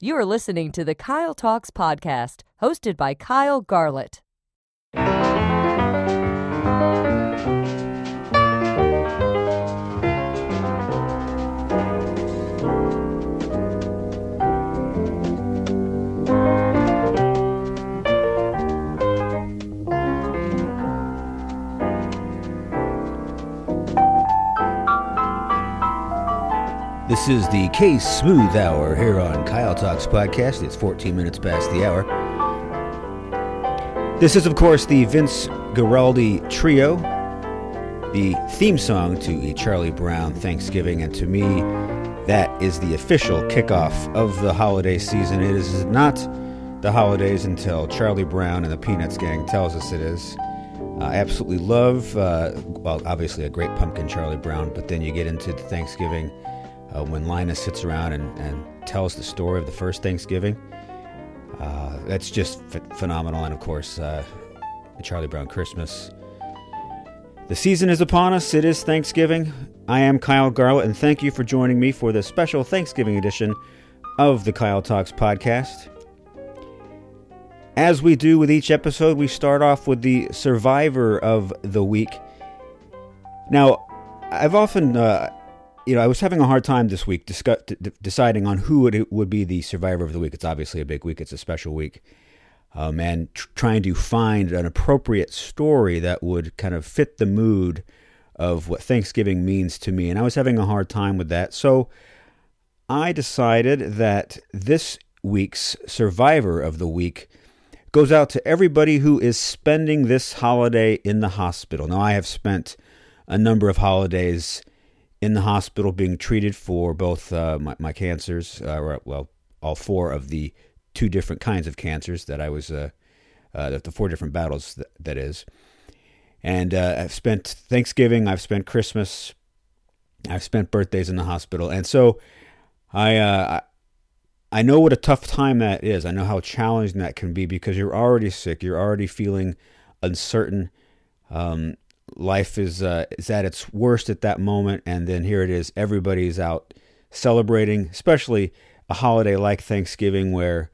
You are listening to the Kyle Talks podcast, hosted by Kyle Garlett. This is the Case Smooth Hour here on Kyle Talks Podcast. It's 14 minutes past the hour. This is, of course, the Vince Guaraldi Trio, the theme song to a Charlie Brown Thanksgiving, and to me, that is the official kickoff of the holiday season. It is not the holidays until Charlie Brown and the Peanuts Gang tells us it is. I absolutely love, uh, well, obviously a great pumpkin Charlie Brown, but then you get into the Thanksgiving uh, when Linus sits around and, and, tells the story of the first Thanksgiving. Uh, that's just phenomenal. And of course, uh, the Charlie Brown Christmas. The season is upon us. It is Thanksgiving. I am Kyle Garlett, and thank you for joining me for the special Thanksgiving edition of the Kyle Talks podcast. As we do with each episode, we start off with the survivor of the week. Now, I've often uh, you know, I was having a hard time this week discuss, d- deciding on who it would be the survivor of the week. It's obviously a big week. It's a special week. Um, and tr- trying to find an appropriate story that would kind of fit the mood of what Thanksgiving means to me. And I was having a hard time with that. So I decided that this week's survivor of the week goes out to everybody who is spending this holiday in the hospital. Now, I have spent a number of holidays in the hospital being treated for both uh, my, my, cancers, uh, well, all four of the two different kinds of cancers that I was, uh, uh the four different battles that, that is. And I've spent Thanksgiving, I've spent Christmas, I've spent birthdays in the hospital. And so I, I know what a tough time that is. I know how challenging that can be because you're already sick, you're already feeling uncertain. Um, life is uh, is at its worst at that moment, and then here it is. Everybody's out celebrating, especially a holiday like Thanksgiving, where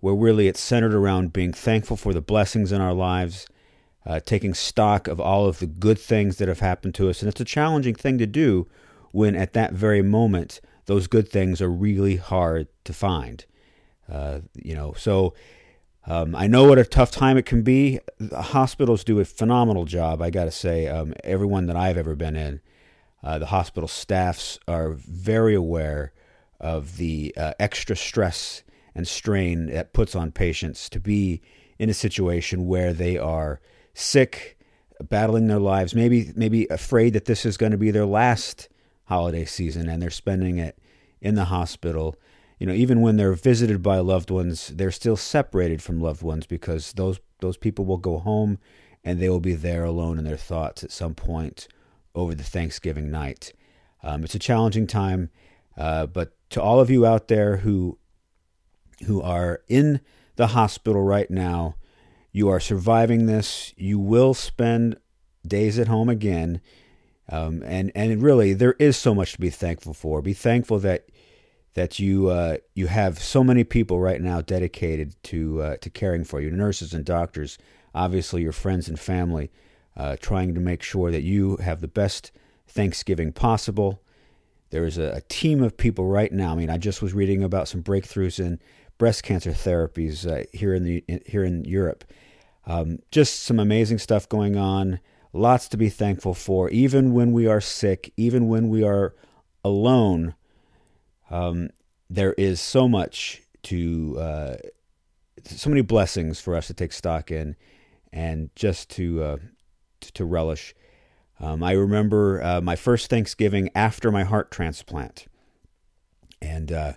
where really it's centered around being thankful for the blessings in our lives, uh, taking stock of all of the good things that have happened to us, and it's a challenging thing to do when at that very moment those good things are really hard to find. Uh, you know, so um, I know what a tough time it can be. The hospitals do a phenomenal job, I got to say. Um, everyone that I've ever been in, uh, the hospital staffs are very aware of the uh, extra stress and strain that puts on patients to be in a situation where they are sick, battling their lives, maybe maybe afraid that this is going to be their last holiday season, and they're spending it in the hospital you know, even when they're visited by loved ones, they're still separated from loved ones because those those people will go home and they will be there alone in their thoughts at some point over the Thanksgiving night. Um, it's a challenging time, uh, but to all of you out there who who are in the hospital right now, you are surviving this. You will spend days at home again, um, and and really there is so much to be thankful for. Be thankful that that you uh, you have so many people right now dedicated to uh, to caring for you, nurses and doctors, obviously your friends and family, uh, trying to make sure that you have the best Thanksgiving possible. There is a, a, team of people right now. I mean, I just was reading about some breakthroughs in breast cancer therapies uh, here in the in, here in Europe. Um, just some amazing stuff going on. Lots to be thankful for, even when we are sick, even when we are alone um, there is so much to uh, so many blessings for us to take stock in and just to uh, to relish. Um, I remember uh, my first Thanksgiving after my heart transplant, and uh,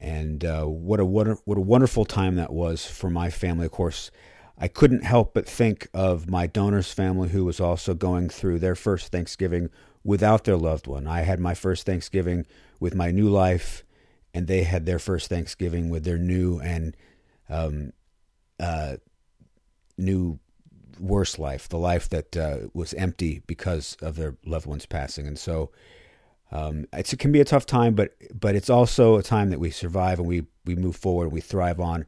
and uh, what a, what a wonderful time that was for my family. Of course, I couldn't help but think of my donor's family who was also going through their first Thanksgiving without their loved one. I had my first Thanksgiving with my new life, and they had their first Thanksgiving with their new and um, uh, new worse life, the life that uh, was empty because of their loved one's passing. And so Um, it can be a tough time, but but it's also a time that we survive and we we move forward, and we thrive on,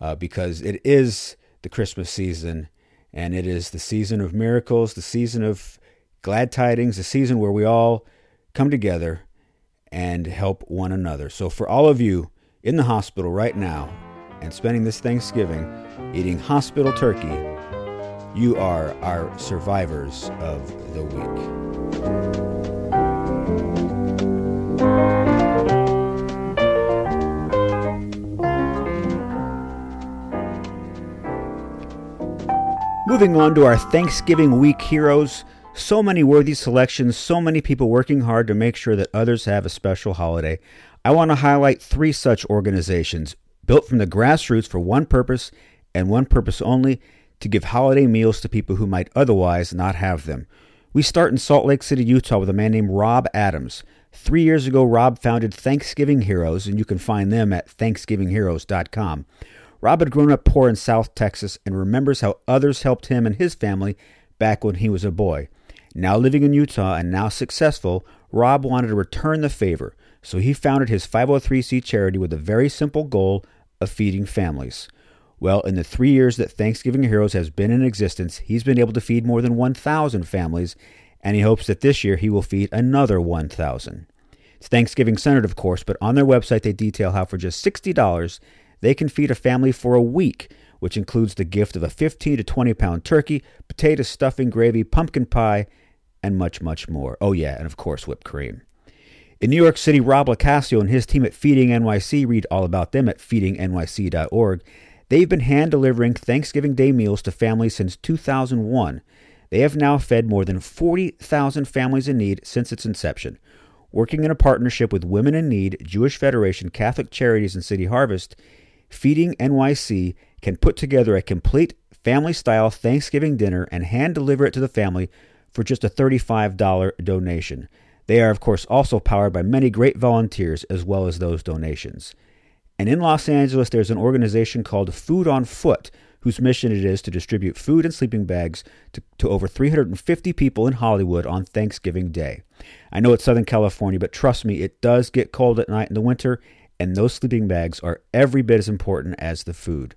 uh, because it is the Christmas season, and it is the season of miracles, the season of glad tidings, the season where we all come together and help one another. So for all of you in the hospital right now and spending this Thanksgiving eating hospital turkey, you are our survivors of the week. Moving on to our Thanksgiving week heroes. So many worthy selections, so many people working hard to make sure that others have a special holiday. I want to highlight three such organizations built from the grassroots for one purpose and one purpose only to give holiday meals to people who might otherwise not have them. We start in Salt Lake City, Utah with a man named Rob Adams. Three years ago, Rob founded Thanksgiving Heroes, and you can find them at thanksgivingheroes.com. Rob had grown up poor in South Texas and remembers how others helped him and his family back when he was a boy. Now living in Utah and now successful, Rob wanted to return the favor, so he founded his 503c charity with a very simple goal of feeding families. Well, in the three years that Thanksgiving Heroes has been in existence, he's been able to feed more than 1,000 families, and he hopes that this year he will feed another 1,000. It's Thanksgiving centered, of course, but on their website they detail how for just $60 they can feed a family for a week, which includes the gift of a 15 to 20 pound turkey, potato stuffing, gravy, pumpkin pie, and much, much more. Oh, yeah, and of course, whipped cream. In New York City, Rob LoCascio and his team at Feeding NYC read all about them at feedingnyc.org. They've been hand delivering Thanksgiving Day meals to families since 2001. They have now fed more than 40,000 families in need since its inception. Working in a partnership with Women in Need, Jewish Federation, Catholic Charities, and City Harvest, Feeding NYC can put together a complete family style Thanksgiving dinner and hand deliver it to the family for just a $35 donation. They are, of course, also powered by many great volunteers as well as those donations. And in Los Angeles, there's an organization called Food on Foot, whose mission it is to distribute food and sleeping bags to, to over 350 people in Hollywood on Thanksgiving Day. I know it's Southern California, but trust me, it does get cold at night in the winter, and those sleeping bags are every bit as important as the food.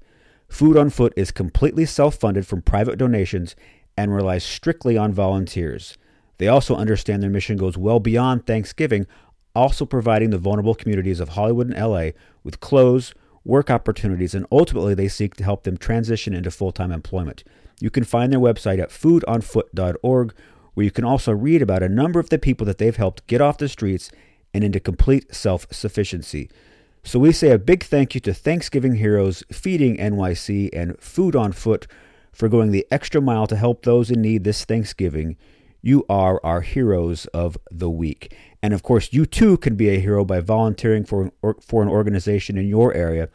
Food on Foot is completely self funded from private donations and relies strictly on volunteers. They also understand their mission goes well beyond Thanksgiving, also providing the vulnerable communities of Hollywood and LA with clothes, work opportunities, and ultimately they seek to help them transition into full time employment. You can find their website at foodonfoot.org, where you can also read about a number of the people that they've helped get off the streets and into complete self sufficiency. So we say a big thank you to Thanksgiving Heroes, Feeding NYC, and Food on Foot for going the extra mile to help those in need this Thanksgiving. You are our heroes of the week. And of course, you too can be a hero by volunteering for an, for an organization in your area.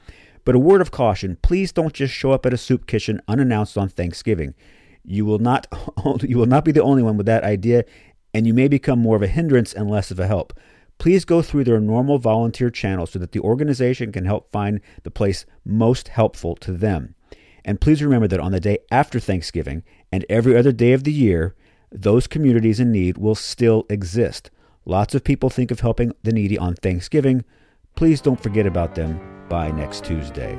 But a word of caution please don't just show up at a soup kitchen unannounced on Thanksgiving. You will not, you will not be the only one with that idea, and you may become more of a hindrance and less of a help please go through their normal volunteer channels so that the organization can help find the place most helpful to them. And please remember that on the day after Thanksgiving and every other day of the year, those communities in need will still exist. Lots of people think of helping the needy on Thanksgiving. Please don't forget about them by next Tuesday.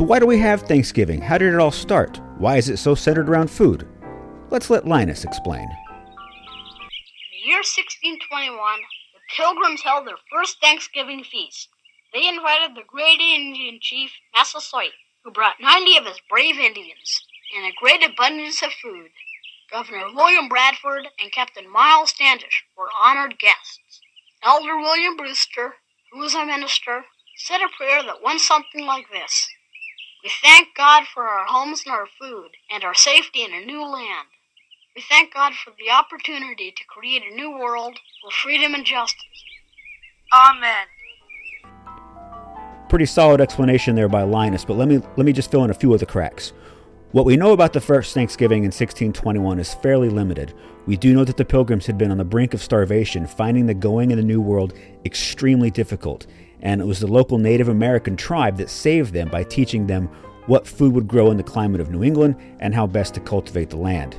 So, why do we have Thanksgiving? How did it all start? Why is it so centered around food? Let's let Linus explain. In the year 1621, the Pilgrims held their first Thanksgiving feast. They invited the great Indian chief, Massasoit, who brought 90 of his brave Indians and a great abundance of food. Governor William Bradford and Captain Miles Standish were honored guests. Elder William Brewster, who was a minister, said a prayer that went something like this we thank God for our homes and our food and our safety in a new land. We thank God for the opportunity to create a new world for freedom and justice. Amen. Pretty solid explanation there by Linus, but let me let me just fill in a few of the cracks. What we know about the first Thanksgiving in 1621 is fairly limited. We do know that the Pilgrims had been on the brink of starvation, finding the going in the New World extremely difficult. and it was the local Native American tribe that saved them by teaching them what food would grow in the climate of New England and how best to cultivate the land.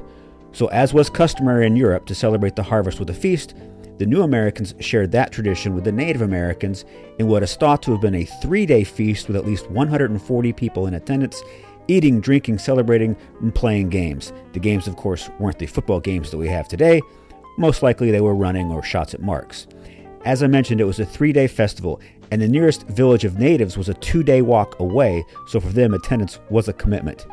So, as was customary in Europe to celebrate the harvest with a feast, the New Americans shared that tradition with the Native Americans in what is thought to have been a three day feast with at least 140 people in attendance, eating, drinking, celebrating, and playing games. The games, of course, weren't the football games that we have today. Most likely they were running or shots at marks. As I mentioned, it was a three day festival, and the nearest village of natives was a two day walk away, so for them, attendance was a commitment.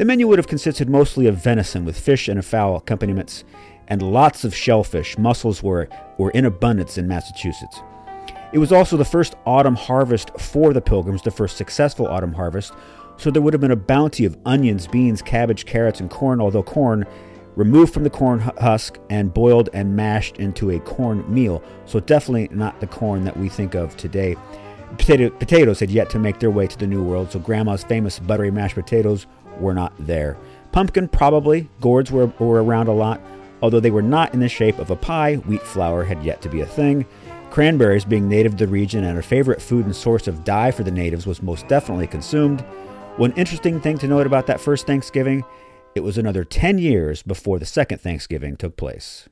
The menu would have consisted mostly of venison with fish and fowl accompaniments, and lots of shellfish. Mussels were, were in abundance in Massachusetts. It was also the first autumn harvest for the Pilgrims, the first successful autumn harvest, so there would have been a bounty of onions, beans, cabbage, carrots, and corn, although corn removed from the corn husk and boiled and mashed into a corn meal. So, definitely not the corn that we think of today. Potato, potatoes had yet to make their way to the New World, so Grandma's famous buttery mashed potatoes were not there. Pumpkin, probably. Gourds were, were around a lot. Although they were not in the shape of a pie, wheat flour had yet to be a thing. Cranberries, being native to the region and a favorite food and source of dye for the natives, was most definitely consumed. One interesting thing to note about that first Thanksgiving it was another 10 years before the second Thanksgiving took place.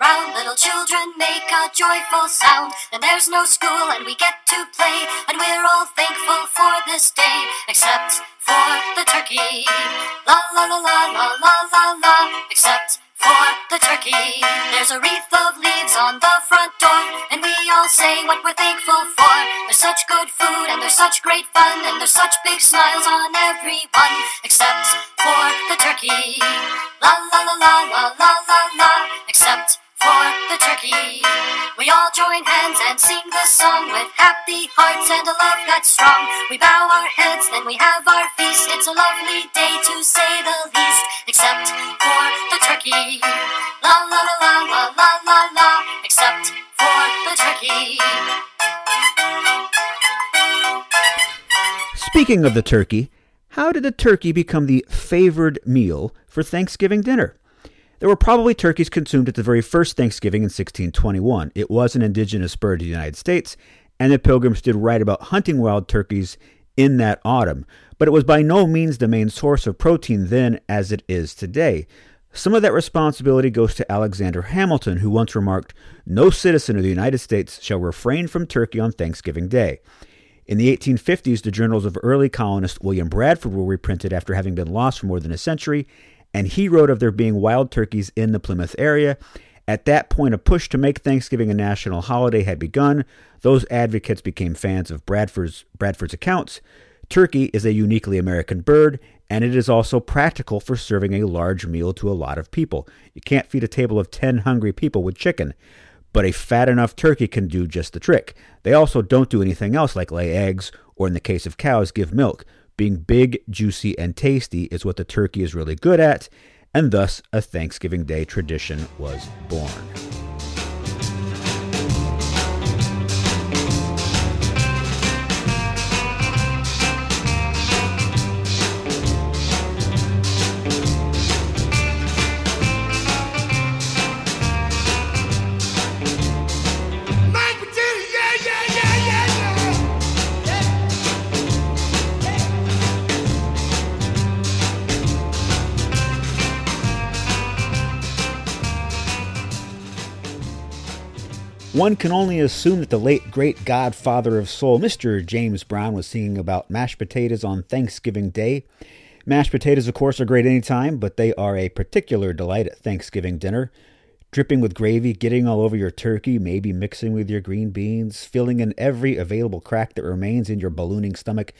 Round. Little children make a joyful sound. And there's no school and we get to play. And we're all thankful for this day, except for the turkey. La la la la la la la la. Except for the turkey. There's a wreath of leaves on the front door, and we all say what we're thankful for. There's such good food, and there's such great fun, and there's such big smiles on everyone, except for the turkey. La la la la la la la la, except for the turkey. We all join hands and sing this song with happy hearts and a love that's strong. We bow our heads, then we have our feast. It's a lovely day to say the least, except for the turkey. La la la la la la la la, except for the turkey. Speaking of the turkey, how did the turkey become the favored meal for Thanksgiving dinner? There were probably turkeys consumed at the very first Thanksgiving in 1621. It was an indigenous bird of the United States, and the pilgrims did write about hunting wild turkeys in that autumn. But it was by no means the main source of protein then as it is today. Some of that responsibility goes to Alexander Hamilton, who once remarked, No citizen of the United States shall refrain from turkey on Thanksgiving Day. In the 1850s, the journals of early colonist William Bradford were reprinted after having been lost for more than a century, and he wrote of there being wild turkeys in the Plymouth area. At that point, a push to make Thanksgiving a national holiday had begun. Those advocates became fans of Bradford's, Bradford's accounts. Turkey is a uniquely American bird, and it is also practical for serving a large meal to a lot of people. You can't feed a table of 10 hungry people with chicken, but a fat enough turkey can do just the trick. They also don't do anything else like lay eggs, or in the case of cows, give milk. Being big, juicy, and tasty is what the turkey is really good at, and thus a Thanksgiving Day tradition was born. One can only assume that the late great godfather of soul, Mr. James Brown, was singing about mashed potatoes on Thanksgiving Day. Mashed potatoes, of course, are great anytime, but they are a particular delight at Thanksgiving dinner. Dripping with gravy, getting all over your turkey, maybe mixing with your green beans, filling in every available crack that remains in your ballooning stomach,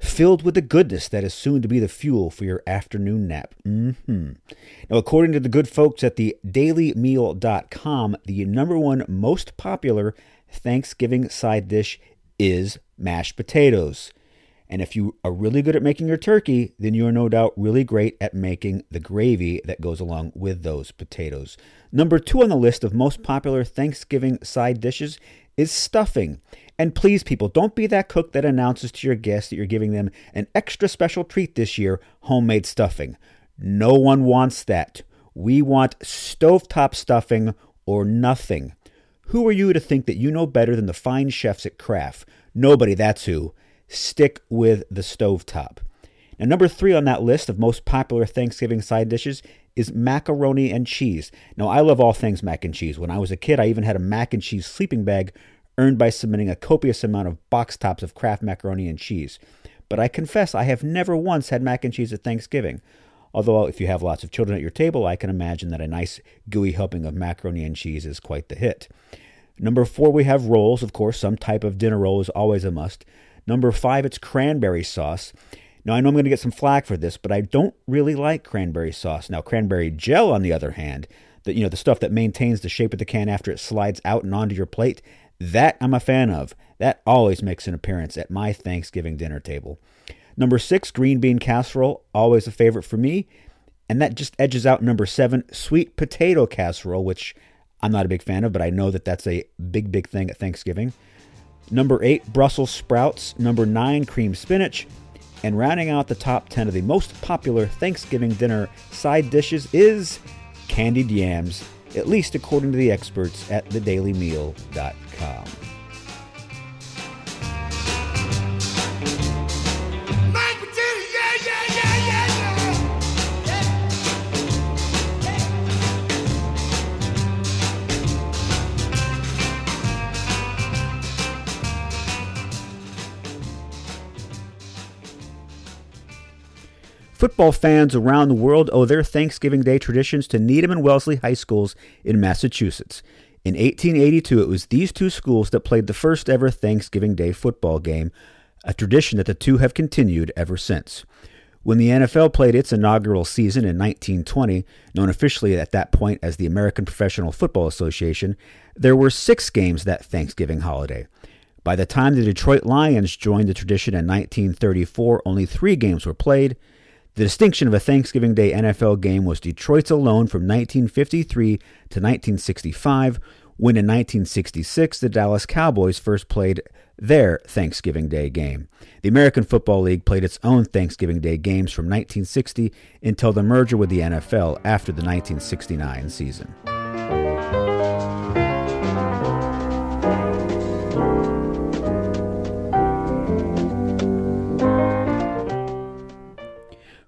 filled with the goodness that is soon to be the fuel for your afternoon nap. Mm-hmm. Now, according to the good folks at the dailymeal.com, the number one most popular Thanksgiving side dish is mashed potatoes. And if you are really good at making your turkey, then you are no doubt really great at making the gravy that goes along with those potatoes. Number two on the list of most popular Thanksgiving side dishes is stuffing. And please, people, don't be that cook that announces to your guests that you're giving them an extra special treat this year homemade stuffing. No one wants that. We want stovetop stuffing or nothing. Who are you to think that you know better than the fine chefs at Kraft? Nobody, that's who. Stick with the stovetop. Now, number three on that list of most popular Thanksgiving side dishes is macaroni and cheese. Now, I love all things mac and cheese. When I was a kid, I even had a mac and cheese sleeping bag earned by submitting a copious amount of box tops of Kraft macaroni and cheese. But I confess I have never once had mac and cheese at Thanksgiving. Although, if you have lots of children at your table, I can imagine that a nice gooey helping of macaroni and cheese is quite the hit. Number four, we have rolls. Of course, some type of dinner roll is always a must. Number five, it's cranberry sauce. Now, I know I'm going to get some flack for this, but I don't really like cranberry sauce. Now, cranberry gel, on the other hand, the, you know, the stuff that maintains the shape of the can after it slides out and onto your plate, that I'm a fan of. That always makes an appearance at my Thanksgiving dinner table. Number six, green bean casserole, always a favorite for me. And that just edges out number seven, sweet potato casserole, which I'm not a big fan of, but I know that that's a big, big thing at Thanksgiving. Number eight, Brussels sprouts. Number nine, cream spinach. And rounding out the top 10 of the most popular Thanksgiving dinner side dishes is candied yams, at least according to the experts at thedailymeal.com. Football fans around the world owe their Thanksgiving Day traditions to Needham and Wellesley High Schools in Massachusetts. In 1882, it was these two schools that played the first ever Thanksgiving Day football game, a tradition that the two have continued ever since. When the NFL played its inaugural season in 1920, known officially at that point as the American Professional Football Association, there were six games that Thanksgiving holiday. By the time the Detroit Lions joined the tradition in 1934, only three games were played. The distinction of a Thanksgiving Day NFL game was Detroit's alone from 1953 to 1965, when in 1966 the Dallas Cowboys first played their Thanksgiving Day game. The American Football League played its own Thanksgiving Day games from 1960 until the merger with the NFL after the 1969 season.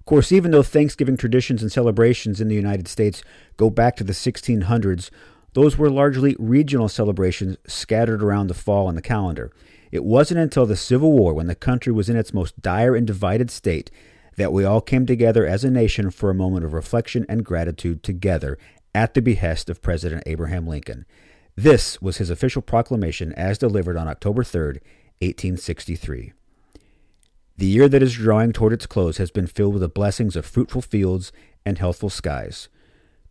Of course, even though Thanksgiving traditions and celebrations in the United States go back to the 1600s, those were largely regional celebrations scattered around the fall on the calendar. It wasn't until the Civil War, when the country was in its most dire and divided state, that we all came together as a nation for a moment of reflection and gratitude together at the behest of President Abraham Lincoln. This was his official proclamation as delivered on October 3, 1863. The year that is drawing toward its close has been filled with the blessings of fruitful fields and healthful skies.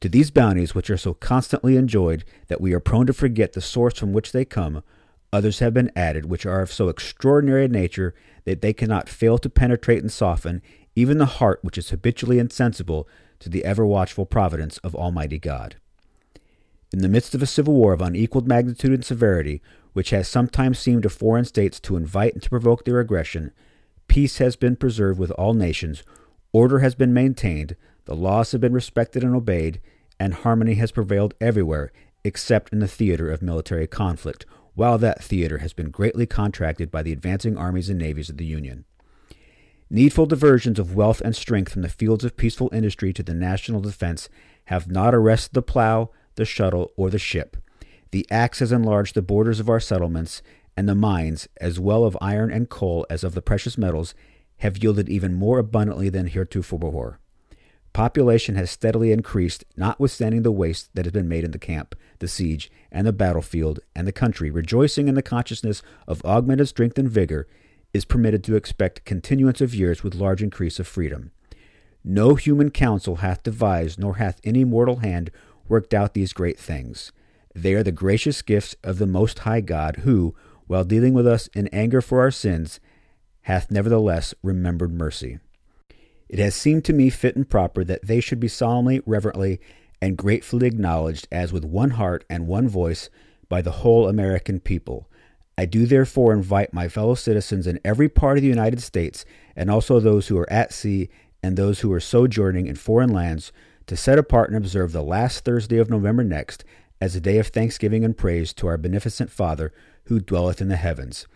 To these bounties, which are so constantly enjoyed that we are prone to forget the source from which they come, others have been added which are of so extraordinary a nature that they cannot fail to penetrate and soften even the heart which is habitually insensible to the ever watchful providence of Almighty God. In the midst of a civil war of unequaled magnitude and severity, which has sometimes seemed to foreign states to invite and to provoke their aggression, peace has been preserved with all nations, order has been maintained, the laws have been respected and obeyed, and harmony has prevailed everywhere except in the theater of military conflict, while that theater has been greatly contracted by the advancing armies and navies of the Union. Needful diversions of wealth and strength from the fields of peaceful industry to the national defense have not arrested the plow, the shuttle, or the ship. The axe has enlarged the borders of our settlements, and the mines, as well of iron and coal as of the precious metals, have yielded even more abundantly than heretofore. Population has steadily increased, notwithstanding the waste that has been made in the camp, the siege, and the battlefield, and the country, rejoicing in the consciousness of augmented strength and vigor, is permitted to expect continuance of years with large increase of freedom. No human counsel hath devised, nor hath any mortal hand worked out these great things. They are the gracious gifts of the Most High God, who, while dealing with us in anger for our sins, hath nevertheless remembered mercy. It has seemed to me fit and proper that they should be solemnly, reverently, and gratefully acknowledged as with one heart and one voice by the whole American people. I do therefore invite my fellow citizens in every part of the United States, and also those who are at sea and those who are sojourning in foreign lands to set apart and observe the last Thursday of November next as a day of thanksgiving and praise to our beneficent Father who dwelleth in the heavens.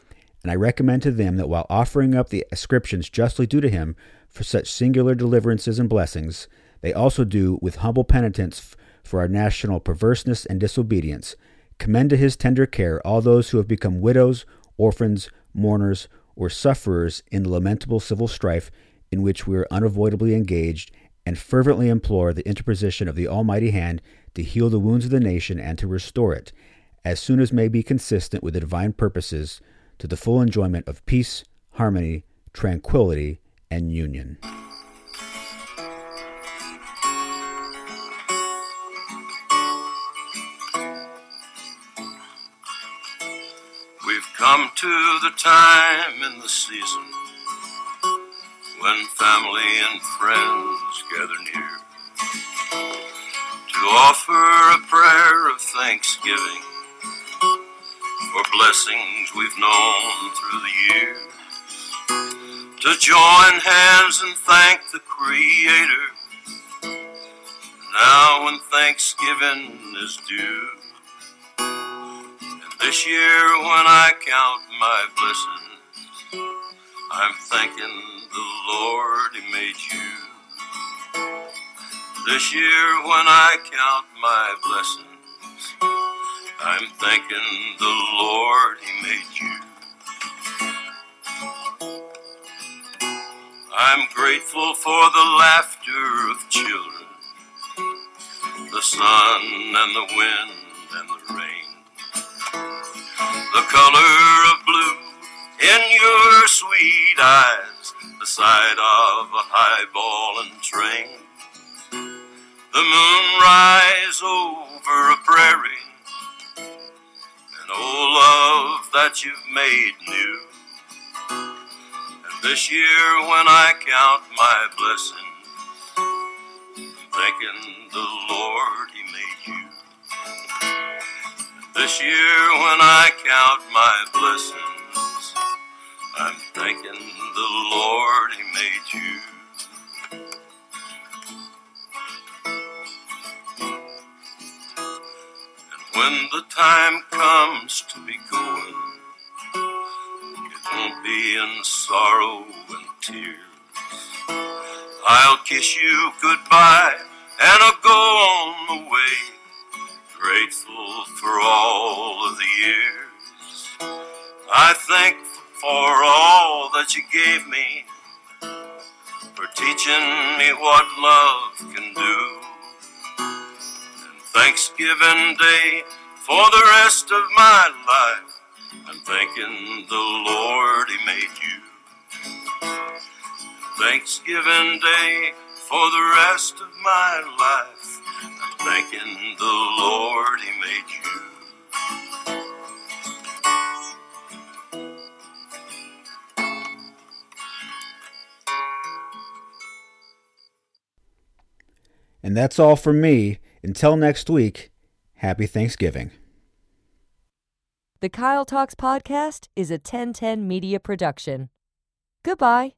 And I recommend to them that while offering up the ascriptions justly due to him for such singular deliverances and blessings, they also do with humble penitence for our national perverseness and disobedience, commend to his tender care all those who have become widows, orphans, mourners, or sufferers in the lamentable civil strife in which we are unavoidably engaged, and fervently implore the interposition of the Almighty hand to heal the wounds of the nation and to restore it, as soon as may be consistent with the divine purposes, to the full enjoyment of peace, harmony, tranquility, and union. We've come to the time in the season when family and friends gather near to offer a prayer of thanksgiving for blessings we've known through the years. To join hands and thank the Creator now when Thanksgiving is due. And this year when I count my blessings, I'm thanking the Lord He made you. This year when I count my blessings, I'm thanking the Lord He made you. I'm grateful for the laughter of children, the sun and the wind and the rain, the color of blue in your sweet eyes, the sight of a highball and train, the moon rise over a prairie, and oh love that you've made new. And this year when I count my blessings, I'm thanking the Lord He made you. And this year when I count my blessings, I'm thanking the Lord He made you. And when the time comes to be going, it won't be in sorrow and tears. I'll kiss you goodbye and I'll go on the way, grateful for all of the years. I thank for all that you gave me, for teaching me what love can do. And Thanksgiving Day for the rest of my life, I'm thanking the Lord He made you. Thanksgiving Day for the rest of my life, I'm thanking the Lord He made you. And that's all from me. Until next week, happy Thanksgiving. The Kyle Talks podcast is a 1010 media production. Goodbye.